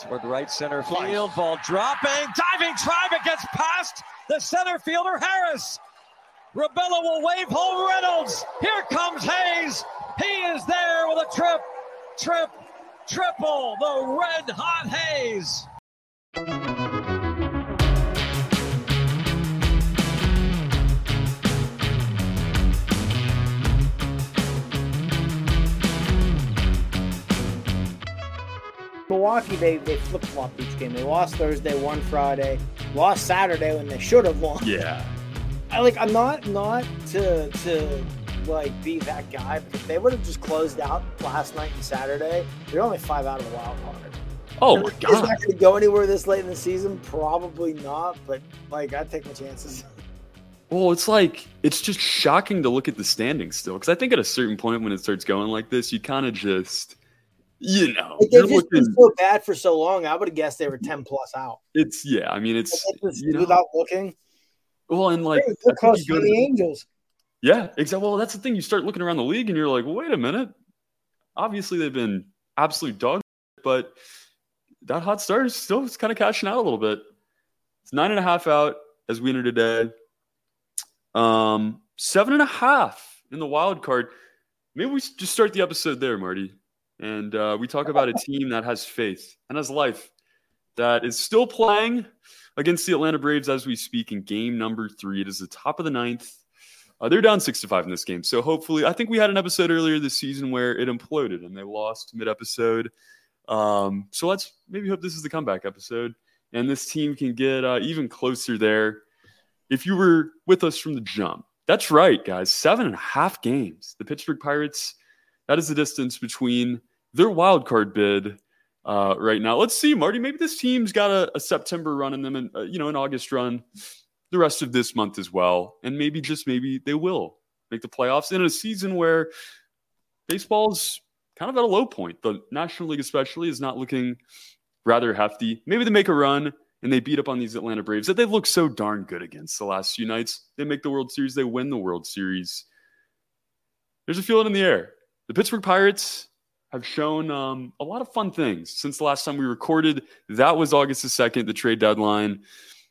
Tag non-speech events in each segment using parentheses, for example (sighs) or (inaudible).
Toward right center field, ball dropping, diving try, but gets past the center fielder Harris. Rabelo will wave home Reynolds. Here comes Hayes. He is there with a trip, trip, triple. The red hot Hayes. Milwaukee, they, they flip flopped each game. They lost Thursday, won Friday, lost Saturday when they should have won. Yeah. I like I'm not not to to like be that guy, but if they would have just closed out last night and Saturday, they're only five out of the wild card. Oh my Is god. that going to go anywhere this late in the season? Probably not, but like I take my chances. (laughs) Well, it's like it's just shocking to look at the standings still, because I think at a certain point when it starts going like this, you kind of just, you know, Like, they've just been so bad for so long. I would have guessed they were ten plus out. It's yeah. I mean, it's you know, without looking. well, and like They're close to the Angels. Yeah, exactly. Well, that's the thing. You start looking around the league and you're like, wait a minute. Obviously, they've been absolute dog, but that hot start is still kind of cashing out a little bit. It's nine and a half out as we enter today. Um, seven and a half in the wild card. Maybe we just start the episode there, Marty, and uh, we talk about a team that has faith and has life that is still playing against the Atlanta Braves as we speak in game number three. It is the top of the ninth. Uh, they're down six to five in this game. So hopefully, I think we had an episode earlier this season where it imploded and they lost mid episode. Um, so let's maybe hope this is the comeback episode and this team can get uh, even closer there. If you were with us from the jump, that's right, guys. Seven and a half games. The Pittsburgh Pirates, that is the distance between their wild card bid uh, right now. Let's see, Marty. Maybe this team's got a, a September run in them, and uh, you know, an August run the rest of this month as well, and maybe just maybe they will make the playoffs in a season where baseball's kind of at a low point. The National League, especially, is not looking rather hefty. Maybe they make a run and they beat up on these Atlanta Braves that they've looked so darn good against the last few nights. They make the World Series, they win the World Series. There's a feeling in the air. The Pittsburgh Pirates have shown um, a lot of fun things since the last time we recorded. That was August the 2nd, the trade deadline.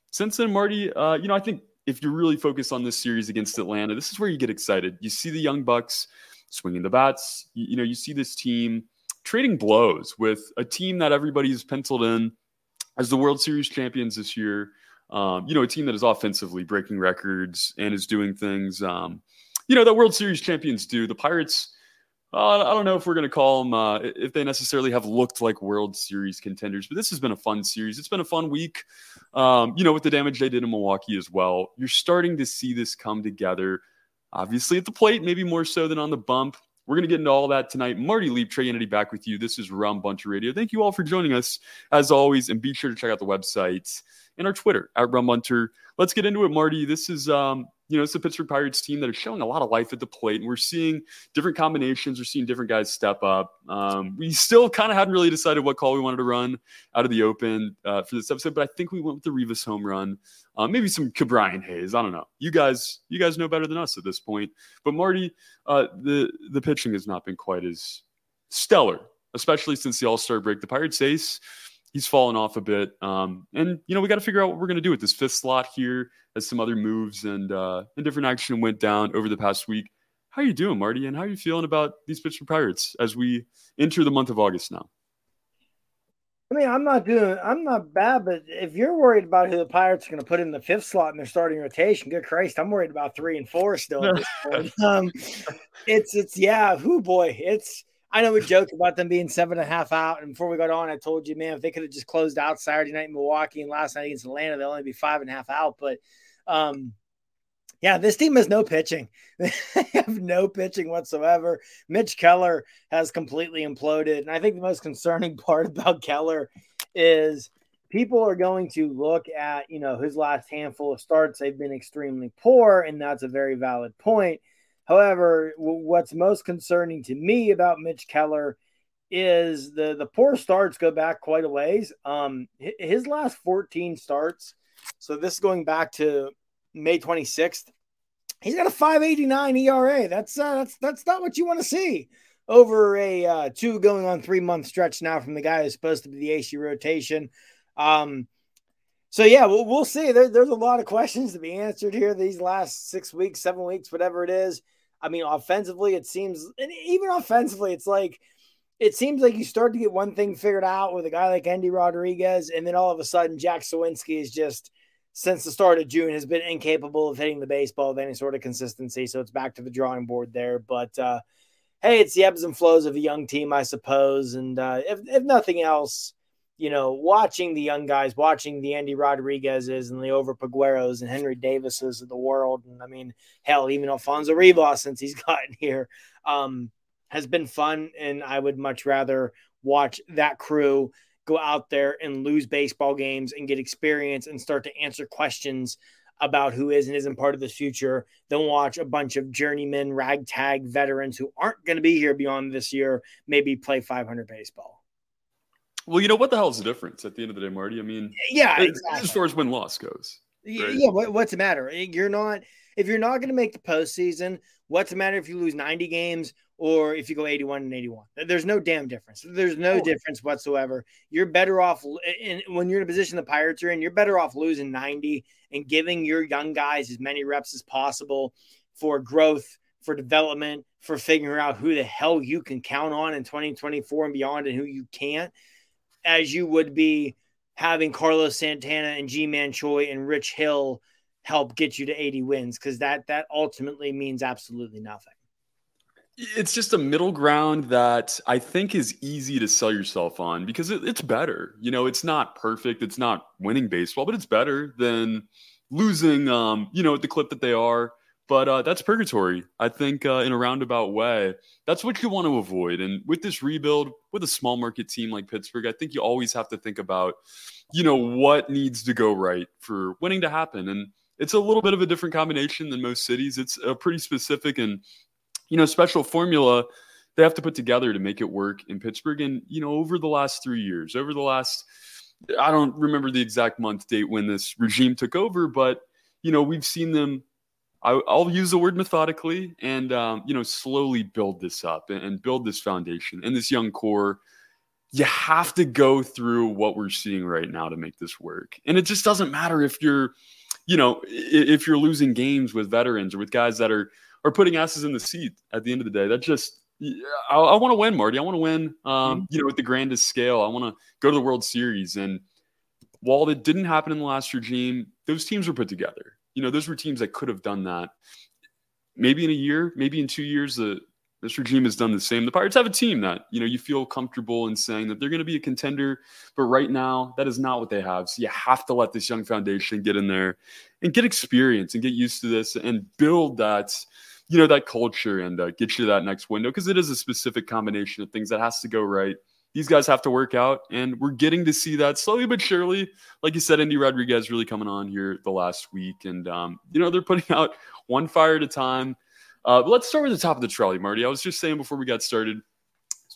Since then, Marty, uh, you know, I think if you're really focused on this series against Atlanta, this is where you get excited. You see the young Bucs swinging the bats. You, you know, you see this team trading blows with a team that everybody's penciled in as the World Series champions this year. Um, you know, a team that is offensively breaking records and is doing things, um, you know, that World Series champions do. The Pirates, I don't know if we're going to call them, uh, if they necessarily have looked like World Series contenders, but this has been a fun series. It's been a fun week, um, you know, with the damage they did in Milwaukee as well. You're starting to see this come together. Obviously, at the plate, maybe more so than on the bump. We're going to get into all that tonight. Marty Leap, Trey Kennedy back with you. This is Rum Bunter Radio. Thank you all for joining us as always. And be sure to check out the website and our Twitter at Rum Bunter. Let's get into it, Marty. This is um, you know, it's the Pittsburgh Pirates team that is showing a lot of life at the plate, and we're seeing different combinations. We're seeing different guys step up. Um, we still kind of hadn't really decided what call we wanted to run out of the open uh, for this episode, but I think we went with the Rivas home run, uh, maybe some Ke'Bryan Hayes. I don't know. You guys, you guys know better than us at this point. But Marty, uh, the the pitching has not been quite as stellar, especially since the All Star break. The Pirates ace he's fallen off a bit. Um, and you know, we got to figure out what we're going to do with this fifth slot here as some other moves and uh, and different action went down over the past week. How are you doing, Marty? And how are you feeling about these Pittsburgh Pirates as we enter the month of August now? I mean, I'm not doing, I'm not bad, but if you're worried about who the Pirates are going to put in the fifth slot in their starting rotation, good Christ, I'm worried about three and four still. (laughs) um, it's, it's, yeah, who boy, it's, I know we joke about them being seven and a half out. And before we got on, I told you, man, if they could have just closed out Saturday night in Milwaukee and last night against Atlanta, they'll only be five and a half out. But um, yeah, this team has no pitching. (laughs) they have no pitching whatsoever. Mitch Keller has completely imploded. And I think the most concerning (laughs) part about Keller is people are going to look at, you know, his last handful of starts. They've been extremely poor, and that's a very valid point. However, what's most concerning to me about Mitch Keller is the the poor starts go back quite a ways. Um, his last 14 starts, so this is going back to May 26th. He's got a 5.89 ERA. That's uh, that's that's not what you want to see over a uh, two going on three month stretch now from the guy who's supposed to be the AC rotation. Um, so yeah, we'll, we'll see. There, there's a lot of questions to be answered here these last six weeks, seven weeks, whatever it is. I mean, offensively, it seems, and even offensively, it's like it seems like you start to get one thing figured out with a guy like Endy Rodriguez, and then all of a sudden, Jack Suwinski is just since the start of June has been incapable of hitting the baseball with any sort of consistency. So it's back to the drawing board there. But uh, hey, it's the ebbs and flows of a young team, I suppose. And uh, if, if nothing else, you know, watching the young guys, watching the Endy Rodriguez's and the Over Pegueros and Henry Davises of the world, and I mean, hell, even Alfonso Rivas since he's (laughs) gotten here, um, has been fun. And I would much rather watch that crew go out there and lose baseball games and get experience and start to answer questions about who is and isn't part of the future than watch a bunch of journeyman ragtag veterans who aren't going to be here beyond this year maybe play 500 baseball. Well, you know what the hell is the difference at the end of the day, Marty? I mean, yeah, exactly. as far as win loss goes. Right? Yeah, what, what's the matter? You're not if you're not going to make the postseason. What's the matter if you lose 90 games or if you go 81 and 81? There's no damn difference. There's no oh. difference whatsoever. You're better off in, when you're in a position the Pirates are in. You're better off losing 90 and giving your young guys as many reps as possible for growth, for development, for figuring out who the hell you can count on in 2024 and beyond, and who you can't as you would be having Carlos Santana and Ji-Man Choi and Rich Hill help get you to 80 wins because that that ultimately means absolutely nothing. It's just a middle ground that I think is easy to sell yourself on because it, it's better. You know, it's not perfect. It's not winning baseball, but it's better than losing, um, you know, at the clip that they are. But uh, that's purgatory, I think, uh, in a roundabout way. That's what you want to avoid. And with this rebuild, with a small market team like Pittsburgh, I think you always have to think about, you know, what needs to go right for winning to happen. And it's a little bit of a different combination than most cities. It's a pretty specific and, you know, special formula they have to put together to make it work in Pittsburgh. And, you know, over the last three years, over the last, I don't remember the exact month date when this regime took over, but, you know, we've seen them I, will use the word methodically and um, you know slowly build this up and, and build this foundation and this young core. You have to go through what we're seeing right now to make this work, and it just doesn't matter if you're, you know, if you're losing games with veterans or with guys that are are putting asses in the seat at the end of the day. That just I, I want to win, Marty. I want to win. Um, mm-hmm. You know, with the grandest scale. I want to go to the World Series. And while it didn't happen in the last regime, those teams were put together you know, those were teams that could have done that. Maybe in a year, maybe in two years, the this regime has done the same. The Pirates have a team that you know you feel comfortable in saying that they're going to be a contender, but right now that is not what they have. So you have to let this young foundation get in there and get experience and get used to this and build that you know that culture and uh, get you to that next window because it is a specific combination of things that has to go right these guys have to work out, and we're getting to see that slowly but surely. Like you said, Endy Rodriguez really coming on here the last week, and um, you know they're putting (laughs) out one fire at a time. Uh, but let's start with the top of the trolley, Marty. I was just saying before we got started,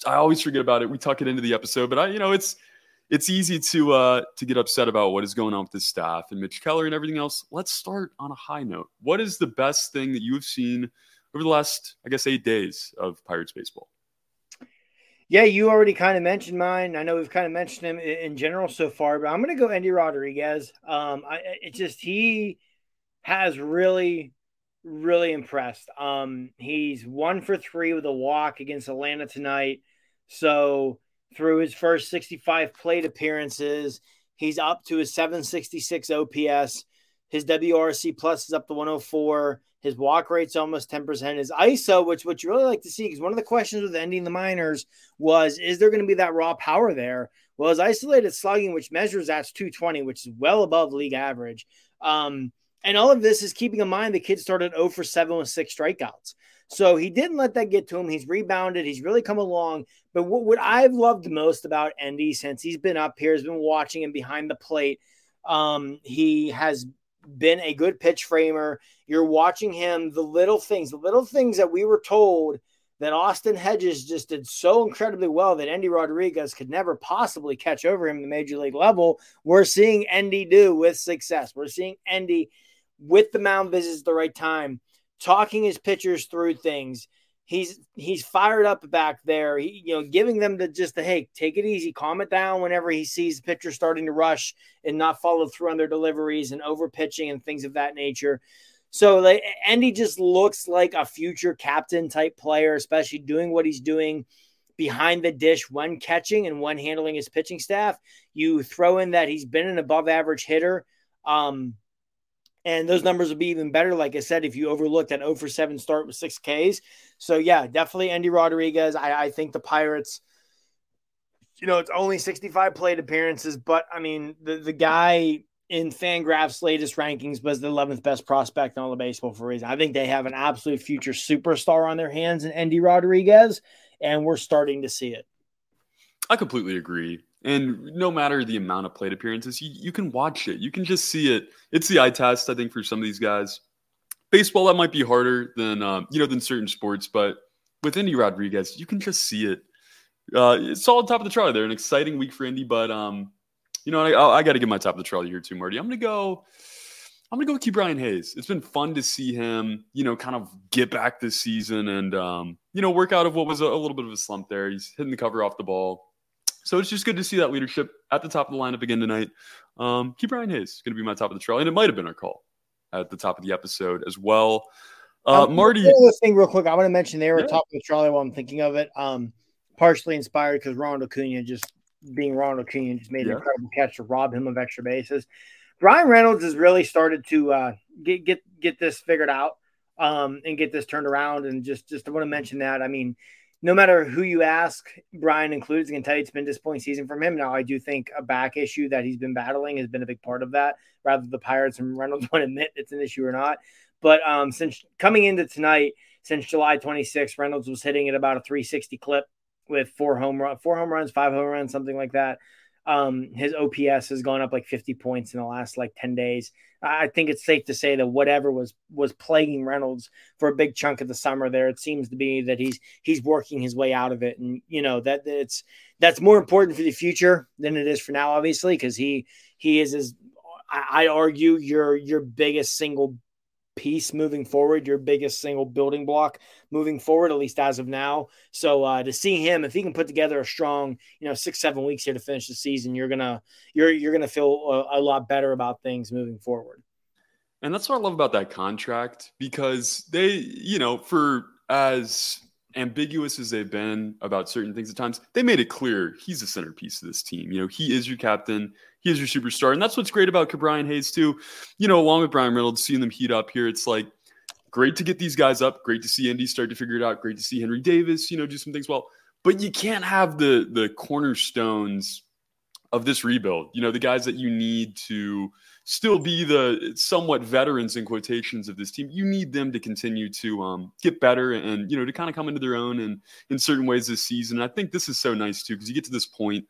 I always forget about it. We tuck it into the episode, but I, you know, it's it's easy to uh, to get upset about what is going on with the staff and Mitch Keller and everything else. Let's start on a high note. What is the best thing that you have seen over the last, I guess, eight days of Pirates baseball? Yeah, you already kind of mentioned mine. I know we've kind of mentioned him in general so far, but I'm going to go Endy Rodriguez. Um, I, it just he has really, really impressed. Um, he's one for three with a walk against Atlanta tonight. So through his first 65 plate appearances, he's up to his 766 OPS. His WRC plus is up to 104. His walk rate's almost 10%. His ISO, which what you really like to see, because one of the questions with ending the minors was, is there going to be that raw power there? Well, his isolated slugging, which measures that's 220, which is well above league average. Um, and all of this is keeping in mind the kid started 0 for 7 with six strikeouts. So he didn't let that get to him. He's rebounded. He's really come along. But what, what I've loved most about Endy since he's been up here, has been watching him behind the plate. Um, he has been a good pitch framer. You're watching him, the little things, the little things that we were told that Austin Hedges just did so incredibly well that Endy Rodriguez could never possibly catch over him the major league level. We're seeing Endy do with success. We're seeing Endy with the mound visits the right time, talking his pitchers through things, he's he's fired up back there. He, you know, giving them the just the hey, take it easy, calm it down whenever he sees the pitcher starting to rush and not follow through on their deliveries and over pitching and things of that nature. So like Endy just looks like a future captain type player, especially doing what he's doing behind the dish when catching and when handling his pitching staff. You throw in that he's been an above average hitter. Um, and those numbers would be even better. Like I said, if you overlooked that 0 for 7 start with six Ks. So, yeah, definitely Endy Rodriguez. I, I think the Pirates, you know, it's only 65 plate appearances, but I mean, the, the guy in FanGraphs' latest rankings was the 11th best prospect in all of baseball for a reason. I think they have an absolute future superstar on their hands in Endy Rodriguez, and we're starting to see it. I completely agree. And no matter the amount of plate appearances, you, you can watch it. You can just see it. It's the eye test, I think, for some of these guys. Baseball, that might be harder than um, you know than certain sports, but with Endy Rodriguez, you can just see it. Uh, it's on top of the trolley. They're an exciting week for Endy, but um, you know, I, I got to give my top of the trolley here too, Marty. I'm gonna go. I'm gonna go with Brian Hayes. It's been fun to see him, you know, kind of get back this season and um, you know, work out of what was a, a little bit of a slump there. He's hitting the cover off the ball. So it's just good to see that leadership at the top of the lineup again tonight. Um, Ke'Bryan Hayes going to be my top of the trail, and it might have been our call at the top of the episode as well. Uh, um, Marty, this thing real quick. I want to mention they were yeah. top of the trolley while I'm thinking of it. Um, partially inspired because Ronald Acuna just being Ronald Acuna just made yeah. an incredible catch to rob him of extra bases. Bryan Reynolds has really started to uh, get get get this figured out um, and get this turned around. And just just I want to mention that. I mean, no matter who you ask, Brian includes, I can tell you it's been a disappointing season from him. Now, I do think a back issue that he's been battling has been a big part of that, rather the Pirates and Reynolds (laughs) want to admit it's an issue or not. But um, since coming into tonight, since July 26th, Reynolds was hitting at about a 360 clip with four home run, four home runs, five home runs, something like that. Um, his OPS has gone up like 50 points in the last like 10 days. I think it's safe to say that whatever was was plaguing Reynolds for a big chunk of the summer there, it seems to be that he's he's working his way out of it, and you know that it's that's more important for the future than it is for now, obviously, because he he is as I argue your your biggest single piece moving forward, your biggest single building block moving forward, at least as of now. So uh, to see him, if he can put together a strong, you know, six seven weeks here to finish the season, you're gonna you're you're gonna feel a, a lot better about things moving forward. And that's what I love about that contract because they, you know, for as ambiguous as they've been about certain things at times, they made it clear he's the centerpiece of this team. You know, he is your captain, he is your superstar. And that's what's great about Ke'Bryan Hayes, too. You know, along with Bryan Reynolds, seeing them heat up here, it's like great to get these guys up, great to see Endy start to figure it out, great to see Henry Davis, you know, do some things well. But you can't have the the cornerstones of this rebuild. You know, the guys that you need to still be the somewhat veterans in quotations of this team. You need them to continue to um, get better and you know to kind of come into their own and in certain ways this season. I think this is so nice too because you get to this point.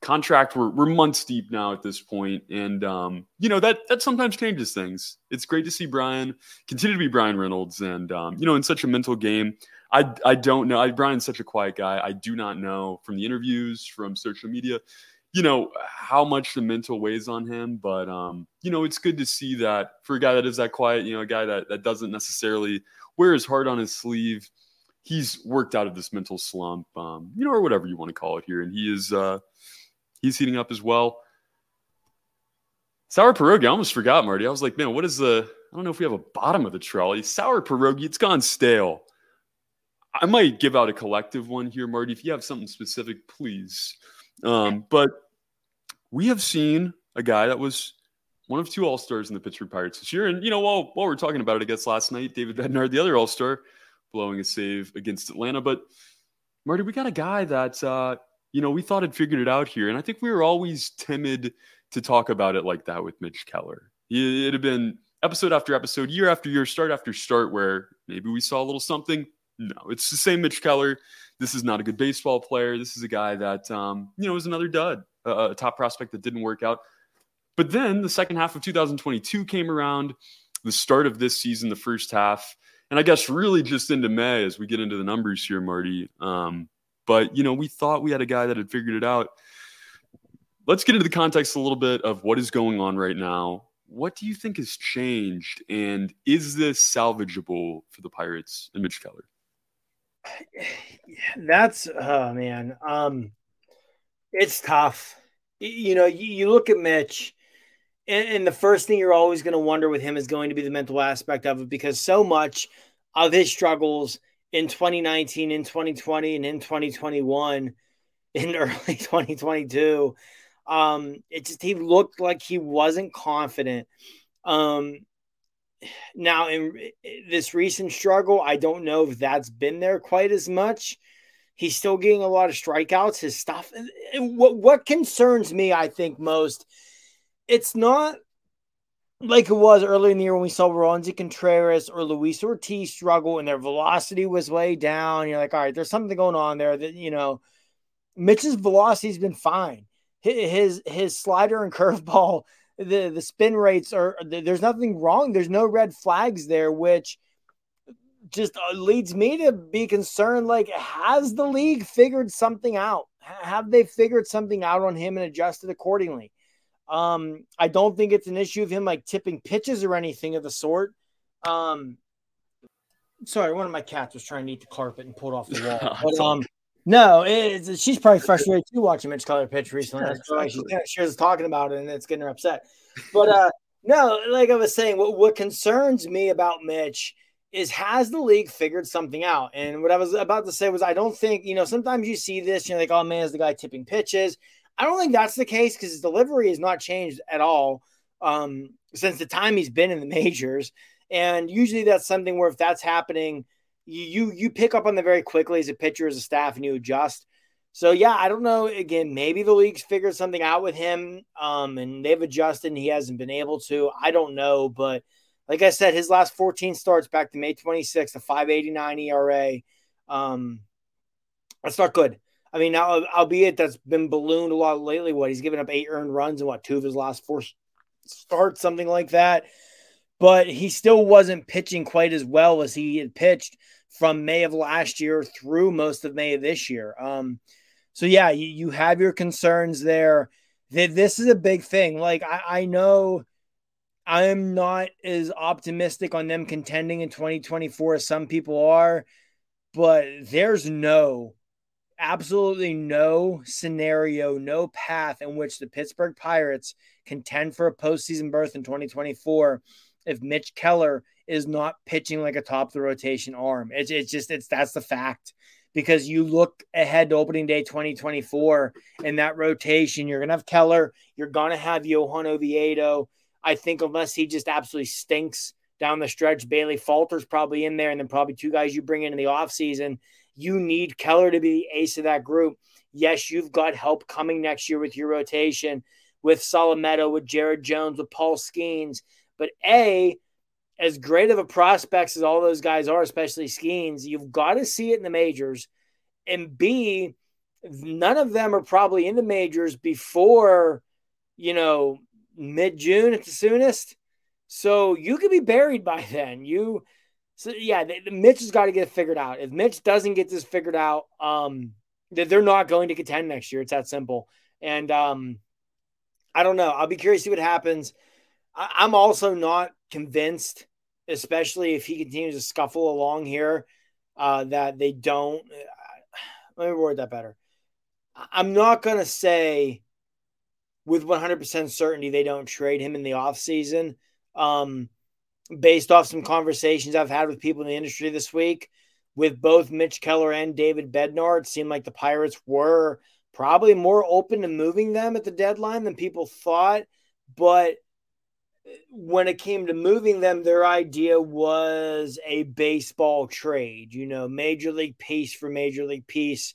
Contract, we're, we're months deep now at this point, and um, you know that that sometimes changes things. It's great to see Bryan continue to be Bryan Reynolds, and um, you know in such a mental game. I, I don't know. I, Bryan's such a quiet guy. I do not know from the interviews, from social media you know how much the mental weighs on him but um you know it's good to see that for a guy that is that quiet you know a guy that that doesn't necessarily wear his heart on his sleeve he's worked out of this mental slump um you know or whatever you want to call it here and he is uh he's heating up as well. Sour pierogi i almost forgot marty. I was like man what is the i don't know if we have a bottom of the trolley. Sour pierogi it's gone stale. I might give out a collective one here marty. If you have something specific please. Um, but we have seen a guy that was one of two All Stars in the Pittsburgh Pirates this year. And, you know, while, while we're talking about it, I guess last night, David Bednar, the other All Star, blowing a save against Atlanta. But, Marty, we got a guy that, uh, you know, we thought had figured it out here. And I think we were always timid to talk about it like that with Mitch Keller. It had been episode after episode, year after year, start after start, where maybe we saw a little something. No, it's the same Mitch Keller. This is not a good baseball player. This is a guy that, um, you know, is another dud a top prospect that didn't work out. But then the second half of 2022 came around, the start of this season, the first half, and I guess really just into May as we get into the numbers here, Marty. Um, but you know, we thought we had a guy that had figured it out. Let's get into the context a little bit of what is going on right now. What do you think has changed, and is this salvageable for the Pirates and Mitch Keller? (sighs) That's oh man. Um, it's tough. You know, you, you look at Mitch, and, and the first thing you're always going to wonder with him is going to be the mental aspect of it because so much of his struggles in 2019, in 2020, and in 2021, in (laughs) early 2022, um, it just he looked like he wasn't confident. Um, now in this recent struggle, I don't know if that's been there quite as much. He's still getting a lot of strikeouts. His stuff. And what what concerns me, I think most, it's not like it was earlier in the year when we saw Roansy Contreras or Luis Ortiz struggle and their velocity was way down. You're like, all right, there's something going on there that you know. Mitch's velocity's been fine. His his slider and (laughs) curveball, the the spin rates are there's nothing wrong. There's no red flags there, which just uh, leads me to be concerned like has the league figured something out? Have they figured something out on him and adjusted accordingly? Um i don't think it's an issue of him like tipping pitches or anything of the sort. Um sorry one of my cats was trying to eat the carpet and pulled off the (laughs) wall. But, um no it's, she's probably frustrated too watching mitch keller pitch recently. That's why she, (laughs) she was talking about it and it's getting her upset. But uh no like i was saying what, what concerns me about mitch is has the league figured something out? And what I was about to say was, I don't think, you know, sometimes you see this, you're like, oh man, is the guy tipping pitches? I don't think that's the case because his delivery has not changed at all um, since the time he's been in the majors. And usually that's something where if that's happening, you, you you pick up on the very quickly as a pitcher, as a staff, and you adjust. So yeah, I don't know. Again, maybe the league's figured something out with him, um, and they've adjusted, and he hasn't been able to. I don't know, but like I said, his last 14 starts back to May 26th, a 589 ERA. Um, that's not good. I mean, now, albeit that's been ballooned a lot lately. What he's given up eight earned runs in what two of his last four starts, something like that. But he still wasn't pitching quite as well as he had pitched from May of last year through most of May of this year. Um, so yeah, you, you have your concerns there. That this is a big thing. Like I, I know I am not as optimistic on them contending in 2024 as some people are, but there's no, absolutely no scenario, no path in which the Pittsburgh Pirates contend for a postseason berth in 2024 if Mitch Keller is not pitching like a top of the rotation arm. It's, it's just, it's that's the fact. Because you look ahead to opening day 2024 in that rotation, you're going to have Keller, you're going to have Johan Oviedo, I think unless he just absolutely stinks down the stretch, Bailey Falter's probably in there, and then probably two guys you bring in in the offseason. You need Keller to be the ace of that group. Yes, you've got help coming next year with your rotation, with Solometo, with Jared Jones, with Paul Skenes. But A, as great of a prospects as all those guys are, especially Skenes, you've got to see it in the majors. And B, none of them are probably in the majors before, you know, mid June at the soonest. So you could be buried by (laughs) then. You, so yeah, Mitch has got to get it figured out. If Mitch doesn't get this figured out, um, that they're not going to contend next year. It's that simple. And um, I don't know. I'll be curious to see what happens. I, I'm also not convinced, especially if he continues to scuffle along here, uh, that they don't. Let me word that better. I'm not going to say with 100% certainty they don't trade him in the offseason. Um, based off some conversations I've had with people in the industry this week, with both Mitch Keller and David Bednar, it seemed like the Pirates were probably more open to moving them at the deadline than people thought. But when it came to moving them, their idea was a baseball trade, you know, major league piece for major league piece.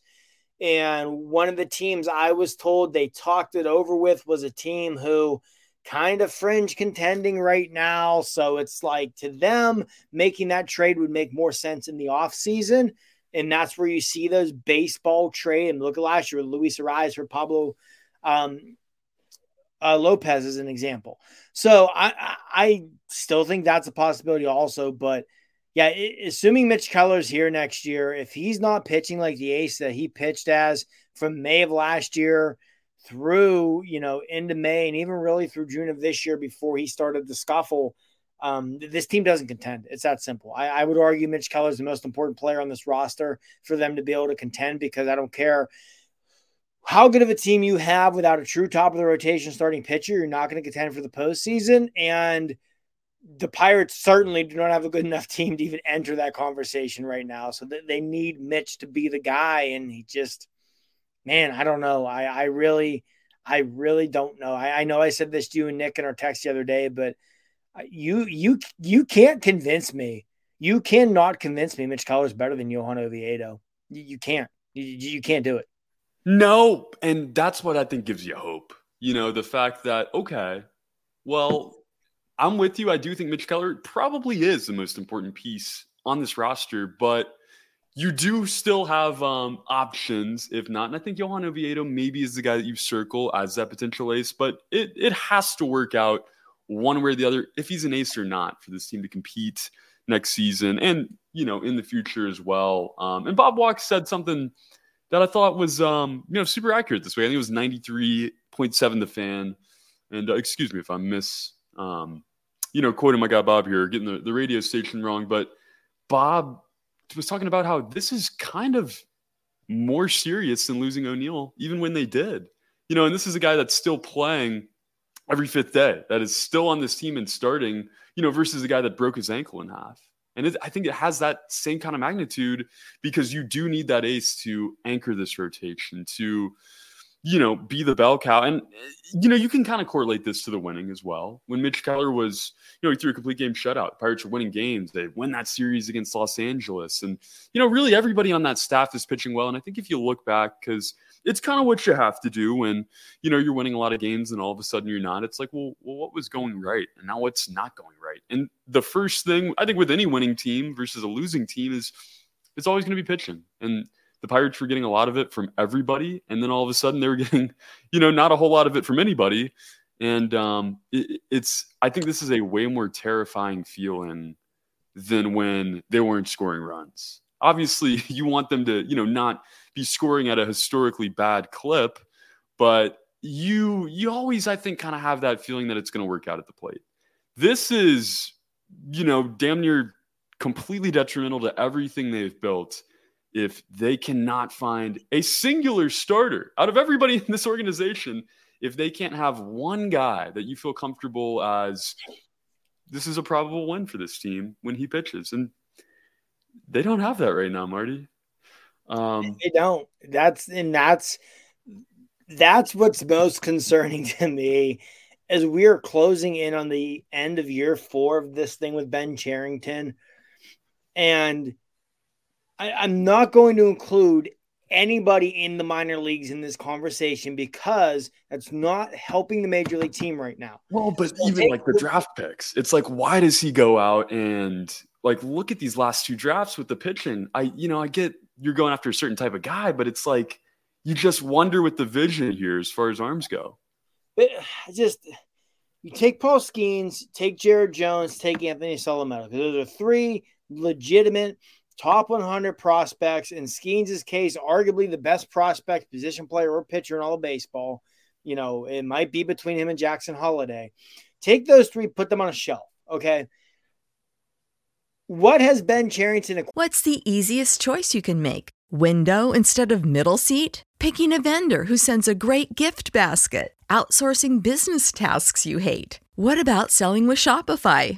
And one of the teams I was told they talked it over with was a team who kind of fringe contending right now. So it's like to them, making that trade would make more sense in the offseason. And that's where you see those baseball trade. And look at last year, with Luis Arraez for Pablo um, uh, Lopez as an example. So I, I still think that's a possibility also. But yeah, assuming Mitch Keller's here next year, if he's not pitching like the ace that he pitched as from May of last year through, you know, into May and even really through June of this year before he started the scuffle, um, this team doesn't contend. It's that simple. I, I would argue Mitch Keller is the most important player on this roster for them to be able to contend because I don't care how good of a team you have without a true top of the rotation starting pitcher, you're not going to contend for the postseason. And the Pirates certainly do not have a good enough team to even enter that conversation right now. So they need Mitch to be the guy. And he just, man, I don't know. I, I really, I really don't know. I, I know I said this to you and Nick in our text the other day, but uh, you, you, you can't convince me. You cannot convince me Mitch Keller is better than Johan Oviedo. You, you can't. You, you can't do it. No, and that's what I think gives you hope. You know, the fact that okay, well, I'm with you. I do think Mitch Keller probably is the most important piece on this roster, but you do still have um, options, if not. And I think Johan Oviedo maybe is the guy that you circle as that potential ace, but it, it has to work out one way or the other if he's an ace or not for this team to compete next season and, you know, in the future as well. Um, and Bob Walk said something that I thought was, um, you know, super accurate this way. I think it was 93.7 the fan. And uh, excuse me if I miss, um, you know, quoting my guy Bob here, getting the, the radio station wrong, but Bob was talking about how this is kind of more serious than losing Oneil, even when they did. You know, and this is a guy that's still playing every fifth day, that is still on this team and starting, you know, versus a guy that broke his ankle in half. And it, I think it has that same kind of magnitude because you do need that ace to anchor this rotation, to you know, be the bell cow. And, you know, you can kind of correlate this to the winning as well. When Mitch Keller was, you know, he threw a complete game shutout. Pirates were winning games. They win that series against Los Angeles. And, you know, really everybody on that staff is pitching well. And I think if you look back, because it's kind of what you have to do when, you know, you're winning a lot of games and all of a sudden you're not. It's like, well, well what was going right? And now what's not going right? And the first thing, I think, with any winning team versus a losing team is it's always going to be pitching. And, the Pirates were getting a lot of it from everybody, and then all of a sudden they were (laughs) getting, you know, not a whole lot of it from anybody. And um, it, it's, I think this is a way more terrifying feeling than when they weren't scoring runs. Obviously, (laughs) you want them to, you know, not be scoring at a historically bad clip, but you, you always, I think, kind of have that feeling that it's going to work out at the plate. This is, you know, damn near completely detrimental to everything they've built if they cannot find a singular starter out of everybody (laughs) in this organization, if they can't have one guy that you feel comfortable as this is a probable win for this team when he pitches. And they don't have that right now, Marty. Um, they don't. That's and that's that's what's most concerning (laughs) to me as we are closing in on the end of year four of this thing with Ben Cherington. And I, I'm not going to include anybody in the minor leagues in this conversation because that's not helping the major league team right now. Well, but so even like the draft picks, it's like, why does he go out and like look at these last two drafts with the pitching? I, you know, I get you're going after a certain type of guy, but it's like you just wonder with the vision here as far as arms go. But just you take Paul Skenes, take Jared Jones, take Anthony Solometo. Those are three legitimate top 100 prospects. In Skenes' case, arguably the best prospect, position player, or pitcher in all of baseball. You know, it might be between him and Jackson Holliday. Take those three, put them on a shelf. Okay. What has Ben Cherington? What's the easiest choice you can make? Window instead of middle seat? Picking a vendor who sends a great gift basket? Outsourcing business tasks you hate? What about selling with Shopify?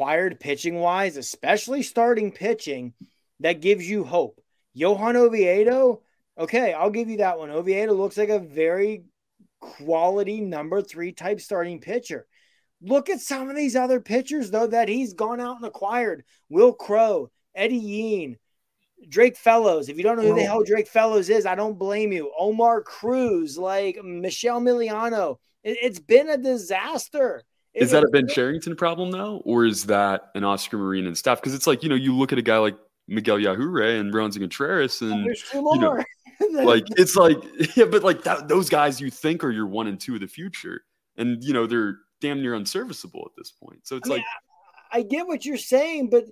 Acquired pitching wise, especially starting pitching, that gives you hope. Johan Oviedo, okay, I'll give you that one. Oviedo looks like a very quality number three type starting pitcher. Look at some of these other pitchers, though, that he's gone out and acquired. Will Crowe, Eddie Yean, Drake Fellows. If you don't know who the hell Drake Fellows is, I don't blame you. Omar Cruz, like Michelle Miliano. It, has been a disaster. Is that a Ben Cherington problem now, or is that an Oscar Marin and staff? Because it's like you know you look at a guy like Miguel Yajure and Roansy Contreras, oh, and you know, (laughs) like it's like (laughs) yeah, but like that, those guys you think are your one and two of the future, and you know they're damn near unserviceable at this point. So it's I like mean, I, I get what you're saying, but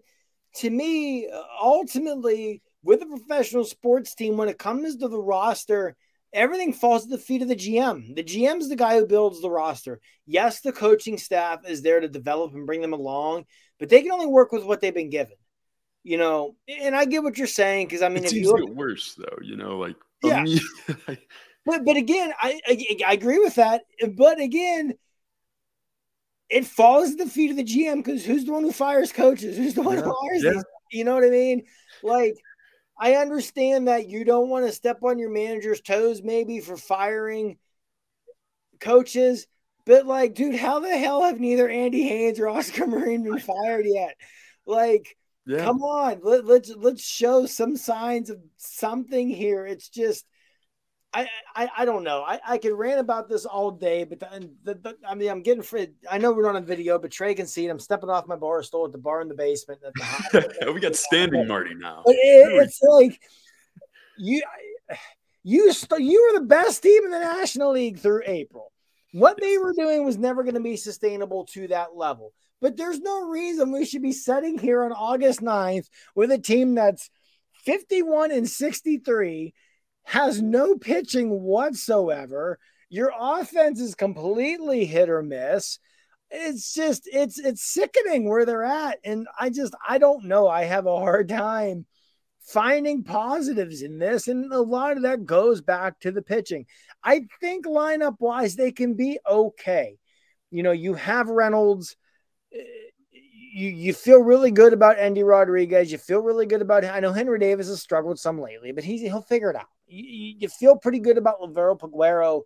to me, ultimately, with a professional sports team, when it comes to the roster everything falls at the feet of the GM. The GM is the guy who builds the roster. Yes, the coaching staff is there to develop and bring them along, but they can only work with what they've been given. You know, and I get what you're saying because I mean, it if you look, worse though, you know, like yeah. Um, (laughs) but but again, I, I I agree with that. But again, it falls at the feet of the GM because who's the one who fires coaches? Who's the one yeah. who hires yeah. these? You know what I mean? Like I understand that you don't want to step on your manager's toes, maybe for firing coaches, but like, dude, how the hell have neither Andy Haines or Oscar Marin been fired yet? Like, yeah. come on, let, let's let's show some signs of something here. It's just I, I, I don't know. I, I could rant about this all day, but the, the, the, I mean, I'm getting free. I know we're not on video, but Trey can see it. I'm stepping off my bar stool at the bar in the basement. The (laughs) we got standing Marty now. It, it's like you, you, you were the best team in the National League through April. What they were doing was never going to be sustainable to that level. But there's no reason we should be sitting here on August 9th with a team that's 51 and 63 has no pitching whatsoever. Your offense is completely hit or miss. It's just it's it's sickening where they're at and I just I don't know. I have a hard time finding positives in this, and a lot of that goes back to the pitching. I think lineup wise, they can be okay. You know, you have Reynolds. Eh, you, you feel really good about Endy Rodriguez. You feel really good about. I know Henry Davis has struggled some lately, but he's he'll figure it out. You, you feel pretty good about Liover Peguero.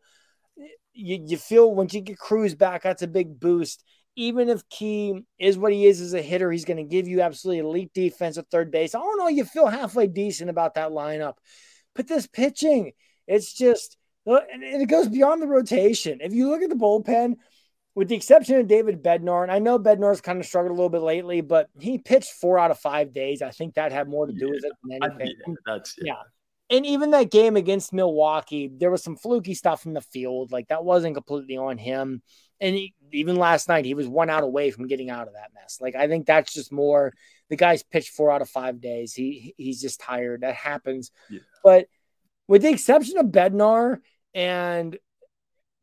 You, you feel once you get Cruz back, that's a big boost even if Ke is what he is as a hitter, he's going to give you absolutely elite defense at third base. I don't know. You feel halfway decent about that lineup. But this pitching, it's just, uh, and it goes beyond the rotation. If you look at the bullpen, with the exception of David Bednar, and I know Bednar's kind of struggled a little bit lately, but he pitched four out of five days. I think that had more to do with it than anything. I, yeah, that's yeah. yeah. And even that game against Milwaukee, there was some fluky stuff in the field. Like that wasn't completely on him and he, even last night he was one out away from getting out of that mess. Like I think that's just more the guy's pitched four out of five days. He he's just tired. That happens. Yeah. But with the exception of Bednar and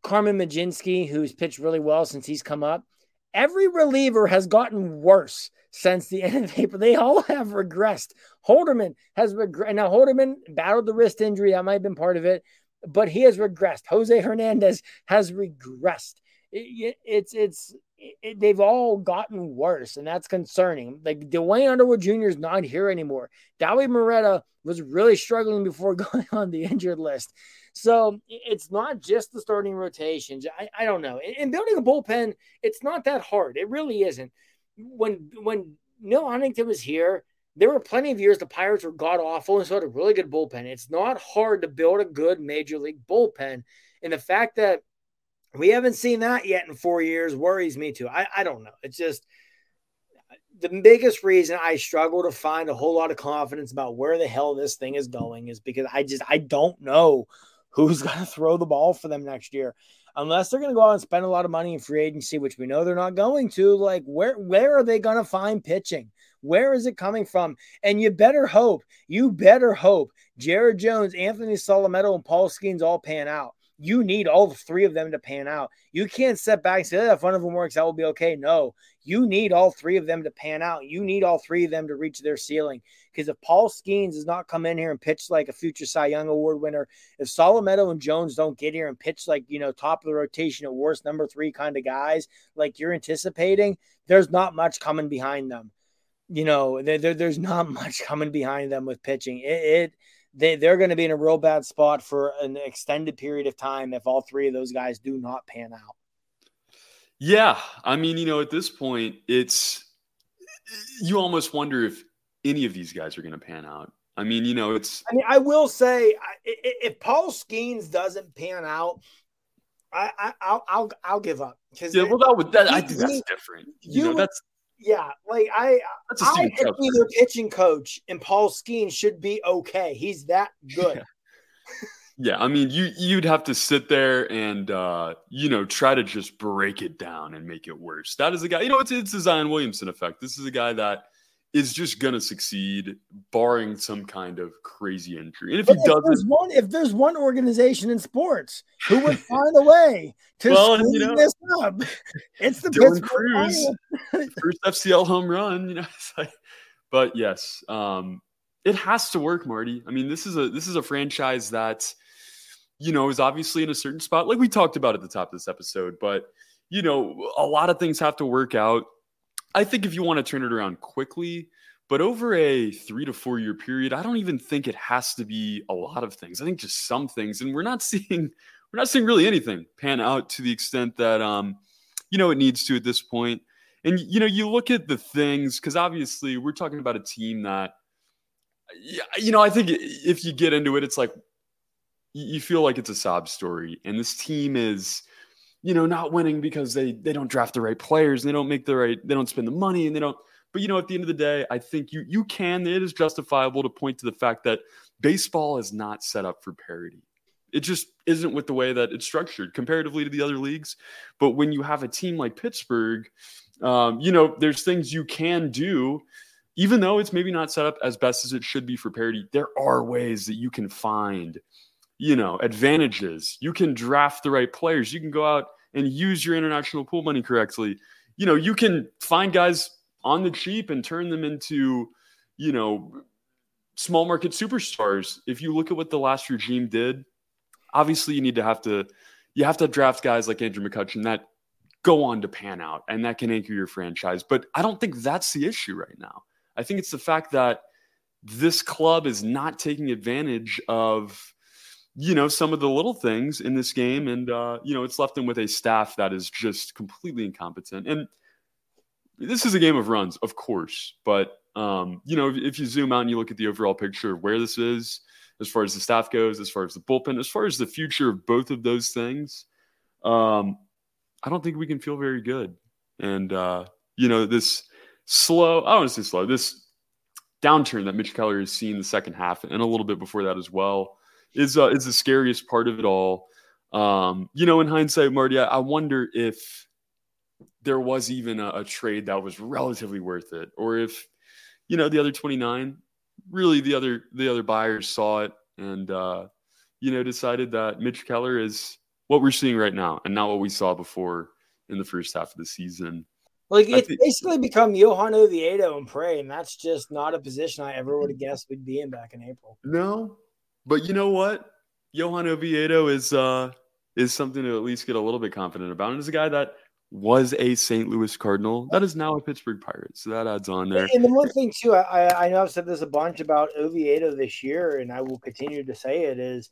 Carmen Mlodzinski, who's pitched really well since he's come up, every reliever has gotten worse since the (laughs) end of April. They all have regressed. Holderman has regressed. Now Holderman battled the wrist injury. That might have been part of it, but he has regressed. Jose Hernandez has regressed it, it's it's it, they've all gotten worse, and that's concerning. Like Duane Underwood Jr. is not here anymore. Dauri Moreta was really struggling before (laughs) going on the injured list. So it's not just the starting rotations. I, I don't know. And building a bullpen, it's not that hard. It really isn't. When when Neil Huntington was here, there were plenty of years the Pirates were god awful and so had a really good bullpen. It's not hard to build a good major league bullpen. And the fact that we haven't seen that yet in four years. Worries me too. I, I don't know. It's just the biggest reason I struggle to find a whole lot of confidence about where the hell this thing is going is because I just I don't know who's (laughs) going to throw the ball for them next year. Unless they're going to go out and spend a lot of money in free agency, which we know they're not going to, like where where are they going to find pitching? Where is it coming from? And you better hope, you better hope Jared Jones, Anthony Solometo, and Paul Skenes all pan out you need all three of them to pan out. You can't step back and say, oh, if one of them works, that will be okay. No, you need all three of them to pan out. You need all three of them to reach their ceiling. Because if Paul Skenes does not come in here and pitch like a future Cy Young Award winner, if Solometo and Jones don't get here and pitch like, you know, top of the rotation at worst number three kind of guys like you're anticipating, there's not much coming behind them. You know, there, there there's not (laughs) much coming behind them with pitching. It, it they, they're going to be in a real bad spot for an extended period of time if all three of those guys do not pan out. Yeah. I mean, you know, at this point, it's you almost wonder if any of these guys are going to pan out. I mean, you know, it's. I mean, I will say if Paul Skenes doesn't pan out, I, I will I'll I'll give up because yeah, well, that would that, I think that's different. You, you know, that's yeah, like I, I think either pitching coach and Paul Skeen should be okay. He's that good. Yeah. (laughs) yeah, I mean, you you'd have to sit there and uh, you know try to just break it down and make it worse. That is a guy. You know, it's it's the Zion Williamson effect. This is a guy that is just going to succeed, barring some kind of crazy injury. And if but he if doesn't, there's one, if there's one organization in sports who would (laughs) find a way to well, screw you know, this up, (laughs) it's the Dylan Crews, (laughs) first FCL home run. You know, like, but yes, um, it has to work, Marty. I mean, this is a this is a franchise that you know is obviously in a certain spot, like we talked about at the top of this episode, but. You know, a lot of things have to work out I think if you want to turn it around quickly, but over a three to four year period, I don't even think it has to be a lot of things. I think just some things, and we're not (laughs) seeing we're not seeing really anything pan out to the extent that um, you know it needs to at this point. And you know, you look at the things because obviously we're talking about a team that, you know, I think if you get into it, it's like you feel like it's a sob story, and this team is you know, not winning because they they don't draft the right players and they don't make the right, they don't spend the money and they don't. But you know, at the end of the day, I think you you can. It is justifiable to point to the fact that baseball is not set up for parity. It just isn't with the way that it's structured comparatively to the other leagues. But when you have a team like Pittsburgh, um, you know, there's things you can do even though it's maybe not set up as best as it should be for parity, there are ways that you can find you know, advantages. You can draft the right players. You can go out and use your international pool money correctly. You know, you can find guys on the cheap and turn them into, you know, small market superstars. If you look at what the last regime did, obviously you need to have to you have to draft guys like Andrew McCutchen that go on to pan out and that can anchor your franchise. But I don't think that's the issue right now. I think it's the fact that this club is not taking advantage of you know some of the little things in this game and uh, you know it's left them with a staff that is just completely incompetent. And this is a game of runs of course but um, you know if, if you zoom out and you look at the overall picture of where this is as far as the staff goes as far as the bullpen as far as the future of both of those things um, i don't think we can feel very good. And uh, you know this slow i don't want to say slow this downturn that Mitch Keller has seen the second half and a little bit before that as well is uh, is the scariest part of it all. Um, you know, in hindsight, Marty, I, I wonder if there was even a, a, trade that was relatively worth it, or if you know the other 29 really the other the other buyers saw it and uh, you know decided that Mitch Keller is what we're seeing right now and not what we saw before in the first half of the season. Like it's think, basically become Johan Oviedo and Pray, and that's just not a position I ever would have guessed we'd be in back in April. No, but you know what? Johan Oviedo is uh is something to at least get a little bit confident about. And is a guy that was a St. Louis Cardinal that is now a Pittsburgh Pirate. So that adds on there. And the one thing too, I, I know I've said this a bunch about Oviedo this year, and I will continue to say it is,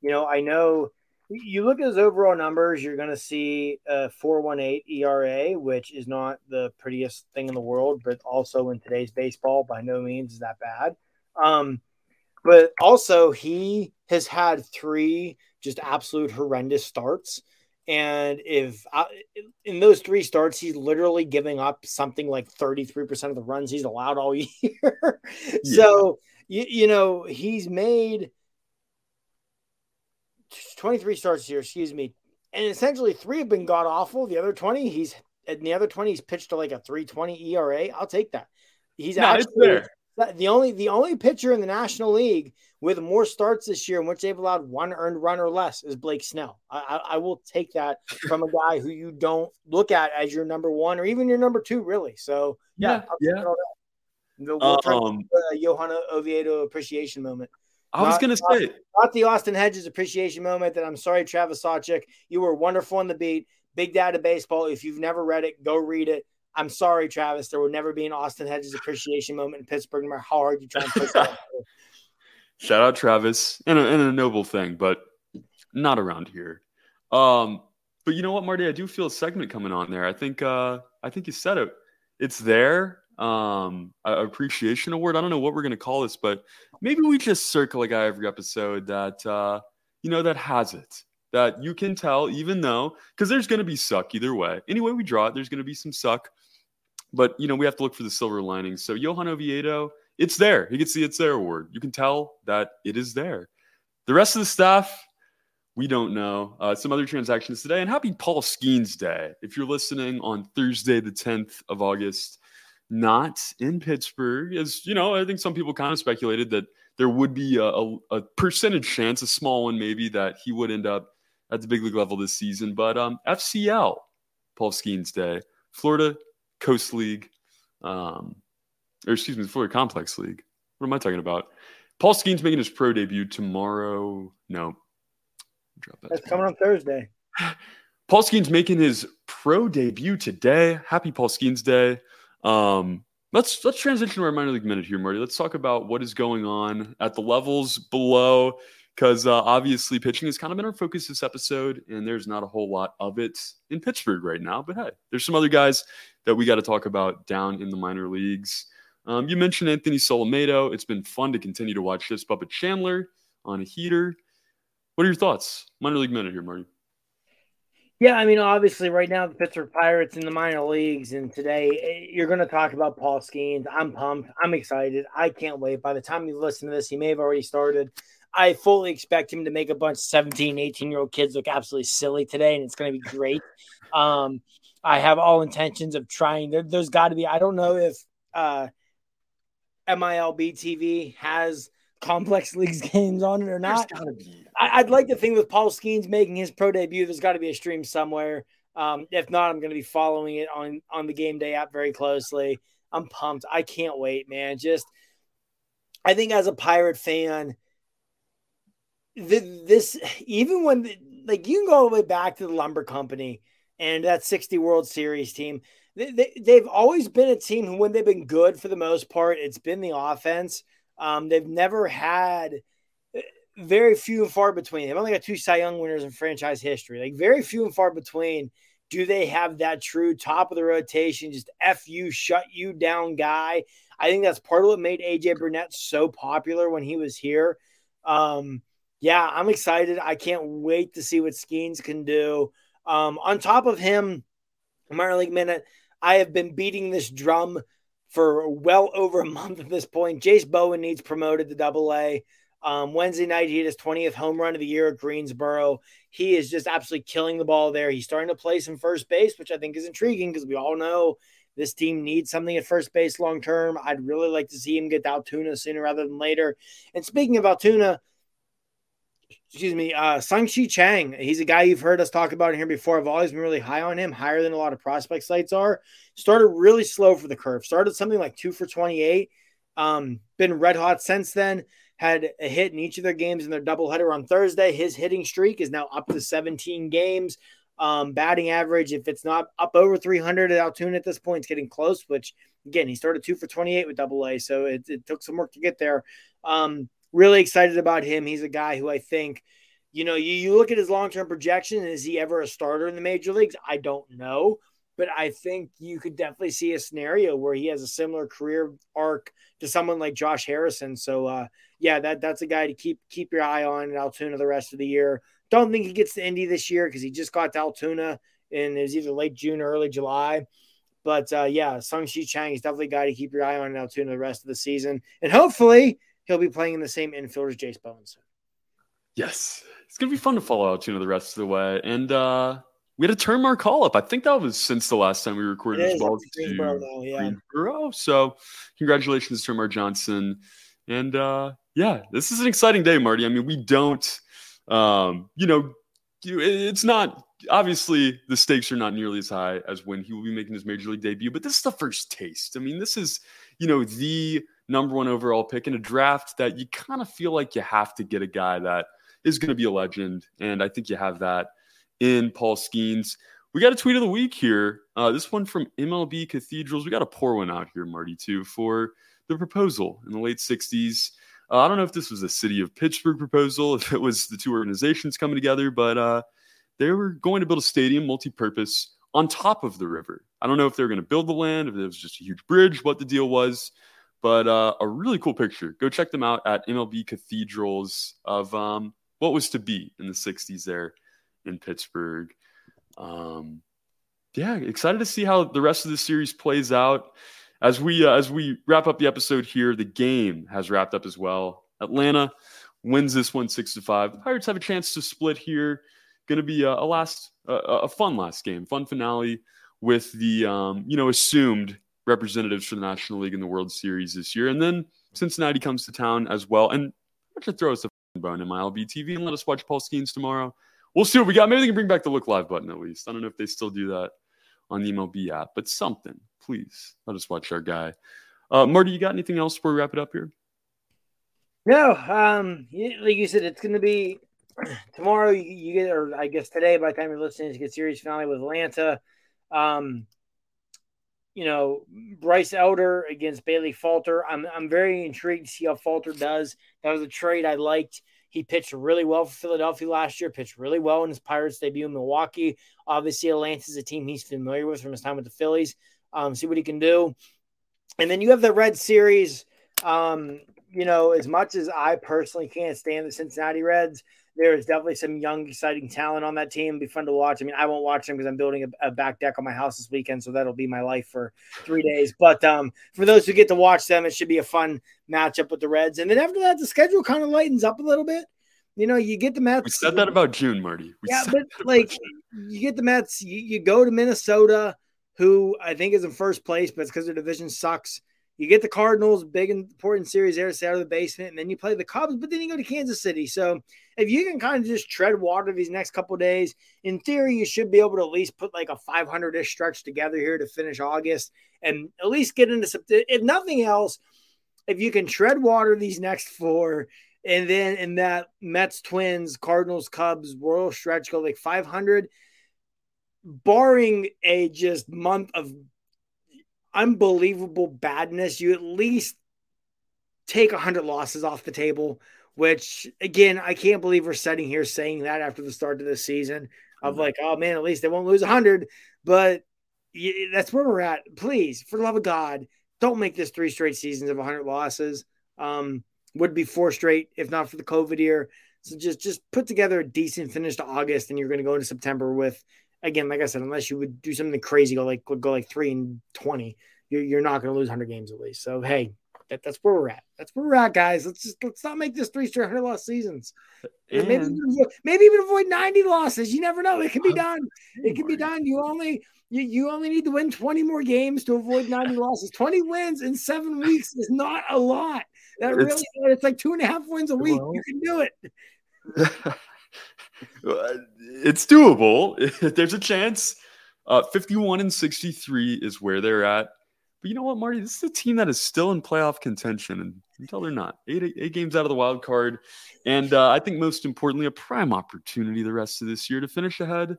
you know, I know you look at his overall numbers, you're going to see a 418 ERA, which is not the prettiest thing in the world, but also in today's baseball, by no means is that bad. Um, but also, he has had three just absolute horrendous starts. And if in those three starts, he's literally giving up something like 33% of the runs he's allowed all (laughs) year. yeah. So, you, you know, he's made 23 starts here, excuse me. And essentially three have been god awful. The other 20, he's and the other 20 he's pitched to like a 320 ERA. I'll take that. He's no, actually the only the only pitcher in the National League with more starts this year in which they've allowed one earned run or less is Blake Snell. I, I, I will take that from a guy who you don't look at as your number one or even your number two, really. So yeah, yeah. yeah. We'll, um, uh, Johan Oviedo appreciation moment. I was going to say, not the Austin Hedges appreciation moment. That I'm sorry, Travis Sawchik, you were wonderful on the beat. Big Data Baseball. If you've never read it, go read it. I'm sorry, Travis. There will never be an Austin Hedges appreciation moment in Pittsburgh, no matter how hard you try and push that. (laughs) Shout out Travis, and a, and a noble thing, but not around here. Um, but you know what, Marty? I do feel a segment coming on there. I think uh, I think you said it. It's there um appreciation award i don't know what we're going to call this but maybe we just circle a guy every episode that uh you know that has it that you can tell even though because there's going to be suck either way anyway we draw it there's going to be some suck but you know we have to look for the silver lining. So johan oviedo it's there. He gets the it's there award. You can tell that it is there. The rest of the staff we don't know. Uh, some other transactions today and happy paul skenes day. If you're listening on thursday the 10th of august not in Pittsburgh. As you know, I think some people kind of speculated that there would be a, a, a, percentage chance, a small one maybe, that he would end up at the big league level this season. But um, FCL, Paul Skenes Day, Florida Coast League, um, or excuse me, Florida Complex League. What am I talking about? Paul Skenes making his pro debut tomorrow. No, drop that. That's coming on Thursday. (sighs) Paul Skenes making his pro debut today. Happy Paul Skenes Day. Um, let's let's transition to our minor league minute here, Marty. Let's talk about what is going on at the levels below, because uh, obviously pitching has kind of been our focus this episode, and there's not a whole lot of it in Pittsburgh right now. But hey, there's some other guys that we got to talk about down in the minor leagues. Um, you mentioned Anthony Solometo. It's been fun to continue to watch this. Bubba Chandler on a heater. What are your thoughts? Minor league minute here, Marty. Yeah, I mean, obviously, right now the Pittsburgh Pirates in the minor leagues, and today eh, you're going to talk about Paul Skenes. I'm pumped. I'm excited. I can't wait. By the time you listen to this, he may have already started. I fully expect him to make a bunch of 17, 18 year old kids look absolutely silly today, and it's going to be great. (laughs) Um, I have all intentions of trying. There, has got to be. I don't know if uh, MILB TV has complex (laughs) leagues games on it or not. I, would like to think with Paul Skenes making his pro debut, there's got to be a stream somewhere. Um, if not, I'm going to be following it on on the game day app very closely. I'm pumped. I can't wait, man. Just I think as a Pirate fan, the, this even when the, like you can go all the way back to the Lumber Company and that 60 World Series team. They, they, they've always been a team who, when they've been good for the most part, it's been the offense. Um, they've never had uh, very few and far between. They've only got two Cy Young winners in franchise history. Like very few and far between. Do they have that true top of the rotation, just F you, shut you down guy? I think that's part of what made AJ Burnett so popular when he was here. Um, yeah, I'm excited. I can't wait to see what Skenes can do. Um, on top of him, minor league minute, I have been beating this drum for well (laughs) over a month at this point. Jase Bowen needs promoted to double A. Um, Wednesday night, he hit his 20th home run of the year at Greensboro. He is just absolutely killing the ball there. He's starting to play some first base, which I think is intriguing because we all know this team needs something at first base long term. I'd really like to see him get to Altoona sooner rather than later. And speaking of Altoona, excuse me, uh, Tsung-Che Cheng. He's a guy you've heard us talk about here before. I've always been really high on him, higher than a lot of prospect sites are. Started really slow for the curve. Started something like two for 28. Um, been red hot since then. Had a hit in each of their games in their doubleheader on Thursday. His hitting streak is now up to 17 games. Um, batting average, if it's not up over 300 at Altoona at this point, it's getting close. Which again, he started two for 28 with Double A, so it, it took some work to get there. Um, really excited about him. He's a guy who I think, you know, you, you look at his long term projection. Is he ever a starter in the major leagues? I don't know. But I think you could definitely see a scenario where he has a similar career arc to someone like Josh Harrison. So uh, yeah, that that's a guy to keep keep your eye on in Altoona the rest of the year. Don't think he gets to Indy this year because he just got to Altoona and it was either late June or early July. But uh, yeah, Tsung-Che Cheng is definitely a guy to keep your eye on in Altoona the rest of the season. And hopefully he'll be playing in the same infield as Jase Bowens. Yes. It's going to be fun to follow Altoona the rest of the way. And uh, we had a turn our call up. I think that was since the last time we recorded it as well. Though, yeah. So congratulations to Mar Johnson. And uh, yeah, this is an exciting day, Marty. I mean, we don't, um, you know, it's not obviously the stakes are not nearly as high as when he will be making his major league debut, but this is the first taste. I mean, this is, you know, the number one overall pick in a draft that you kind of feel like you have to get a guy that is going to be a legend. And I think you have that in Paul Skenes. We got a tweet of the week here. Uh, this one from MLB Cathedrals. We got a poor one out here, Marty, too, for the proposal in the late 60s. Uh, I don't know if this was a city of Pittsburgh proposal, (laughs) if it was the two organizations coming together, but uh, they were going to build a stadium multi purpose on top of the river. I don't know if they were going to build the land, if it was just a huge bridge, what the deal was but uh, a really cool picture. Go check them out at MLB Cathedrals of um, what was to be in the 60s there in Pittsburgh. Um, yeah, excited to see how the rest of the series plays out. As we uh, as we wrap up the episode here, the game has wrapped up as well. Atlanta wins this one six to five. Pirates have a chance to split here. Going to be a, a last a, a, fun last game, fun finale with the um, you know assumed representatives for the National League in the World Series this year. And then Cincinnati comes to town as well. And why you throw us a bone in MiLB TV and let us watch Paul Skenes tomorrow? We'll see what we got. Maybe they can bring back the Look Live button at least. I don't know if they still do that on the MLB app, but something, please. Let us watch our guy. Uh, Marty, you got anything else before we wrap it up here? No, um, like you said, it's going to be (clears throat) tomorrow. You get, or I guess today, by the time you're listening, to get series finale with Atlanta. Um, you know, Bryce Elder against Bailey Falter. I'm I'm very intrigued to see how Falter does. That was a trade I liked. He pitched really well for Philadelphia last year, pitched really well in his Pirates debut in Milwaukee. Obviously, Atlanta's a team he's familiar with from his time with the Phillies. Um, see what he can do. And then you have the Red Series. Um, you know, as much as I personally can't stand the Cincinnati Reds, there is definitely some young, exciting talent on that team. It'll be fun to watch. I mean, I won't watch them because I'm building a, a, back deck on my house this weekend, so that'll be my life for three days. But um, for those who get to watch them, it should be a fun matchup with the Reds. And then after that, the schedule kind of lightens up a little bit. You know, you get the Mets. We said that about June, Marty. We yeah, but like you get the Mets, you, you go to Minnesota, who I think is in first place, but it's because their division sucks. You get the Cardinals, big important series there, stay out of the basement, and then you play the Cubs, but then you go to Kansas City. So if you can kind of just tread water these next couple days, in theory, you should be able to at least put like a 500 ish stretch together here to finish August and at least get into some. If nothing else, if you can tread water these next four, and then in that Mets, Twins, Cardinals, Cubs, Royal stretch go like 500, barring a just month of unbelievable badness, you at least take 100 losses off the table, which again, I can't believe we're sitting here saying that after the start of the season of mm-hmm. like, oh man, at least they won't lose 100. But that's where we're at. Please, for the love of God, don't make this three straight seasons of 100 losses. Um, would be four straight if not for the COVID year. So just just put together a decent finish to August, and you're going to go into September with again, like I said, unless you would do something crazy, go like go like three and twenty, you're, you're not going to lose 100 games at least. So hey, that, that's where we're at. That's where we're at, guys. Let's just let's not make this three straight hundred loss seasons. And maybe maybe even avoid 90 losses. You never know. It can be (laughs) done. It can be done. You only you, you only need to win 20 more games to avoid 90 (laughs) losses. 20 wins in seven weeks is not a lot. That really it's, it's like two and a half wins a week. Well, you can do it. (laughs) it's doable. (laughs) There's a chance. Uh, 51 and 63 is where they're at. But you know what, Marty? This is a team that is still in playoff contention until they're not. Eight, games out of the wild card. And uh, I think most importantly, a prime opportunity the rest of this year to finish ahead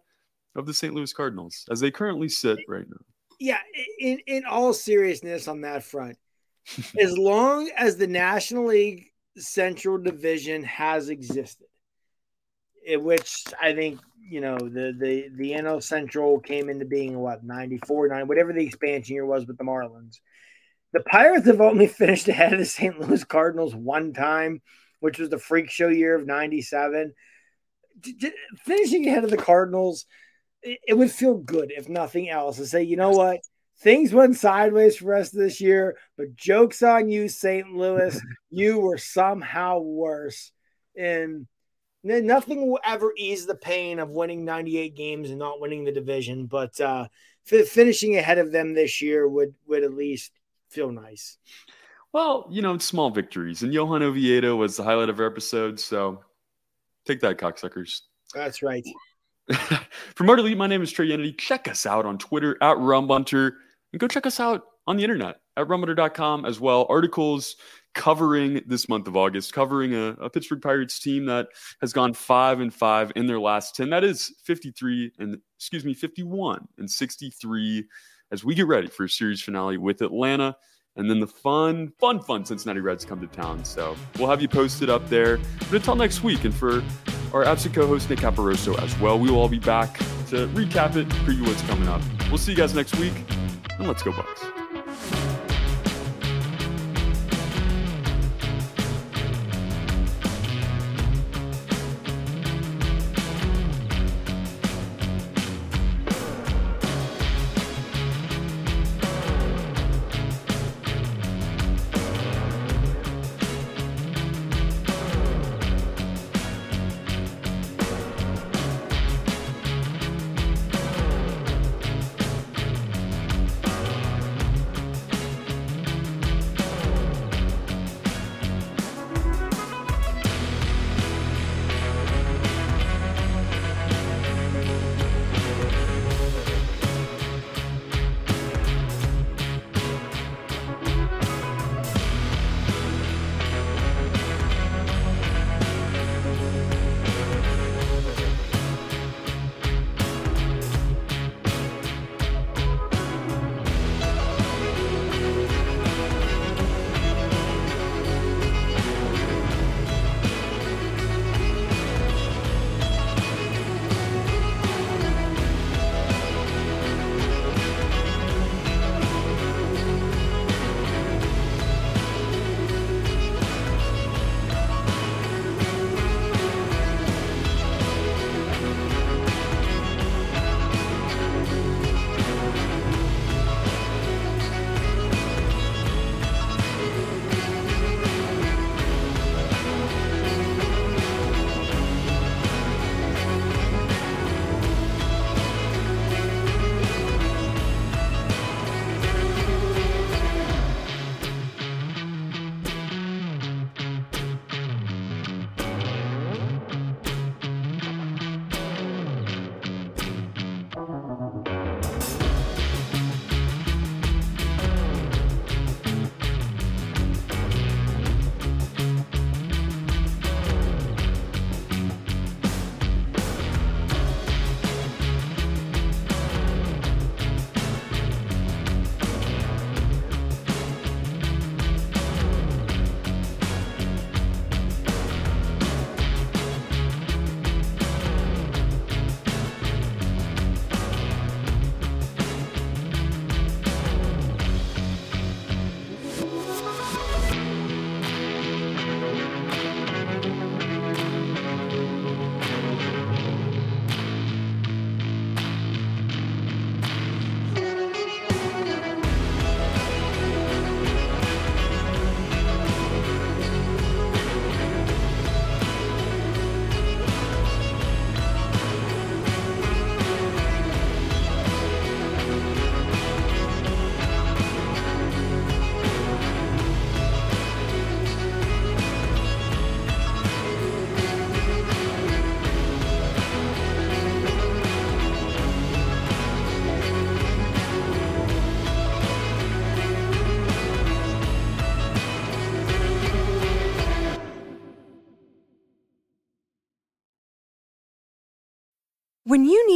of the St. Louis Cardinals as they currently sit right now. Yeah, in, in all seriousness on that front, (laughs) as long as the National League Central Division has existed, which I think you know the the the NL Central came into being what 94 9 whatever the expansion year was with the Marlins. The Pirates have only (laughs) finished ahead of the St. Louis Cardinals one time, which was the freak show year of 97. Finishing ahead of the Cardinals, it would feel good if nothing else to say, you know what? Things went sideways for us this year, but jokes on you, St. Louis. (laughs) you were somehow worse. And nothing will ever ease the pain of winning 98 games and not winning the division, but uh, f- finishing ahead of them this year would would at least feel nice. Well, you know, small victories, and Johan Oviedo was the highlight of our episode, so take that, cocksuckers. That's right. (laughs) For Marty Lee, my name is Trey Unity. Check us out on Twitter at Rumbunter, and go check us out on the internet at rumbunter.com as well. Articles covering this month of August, covering a, a, Pittsburgh Pirates team that has gone five and five in their last 10. That is 53 and excuse me, 51 and 63 as we get ready for a series finale with Atlanta. And then the fun, fun, fun Cincinnati Reds come to town. So we'll have you posted up there. But until next week, and for our absent co host, Nick Caporoso, as well, we will all be back to recap it, preview what's coming up. We'll see you guys next week, and let's go, Bucs.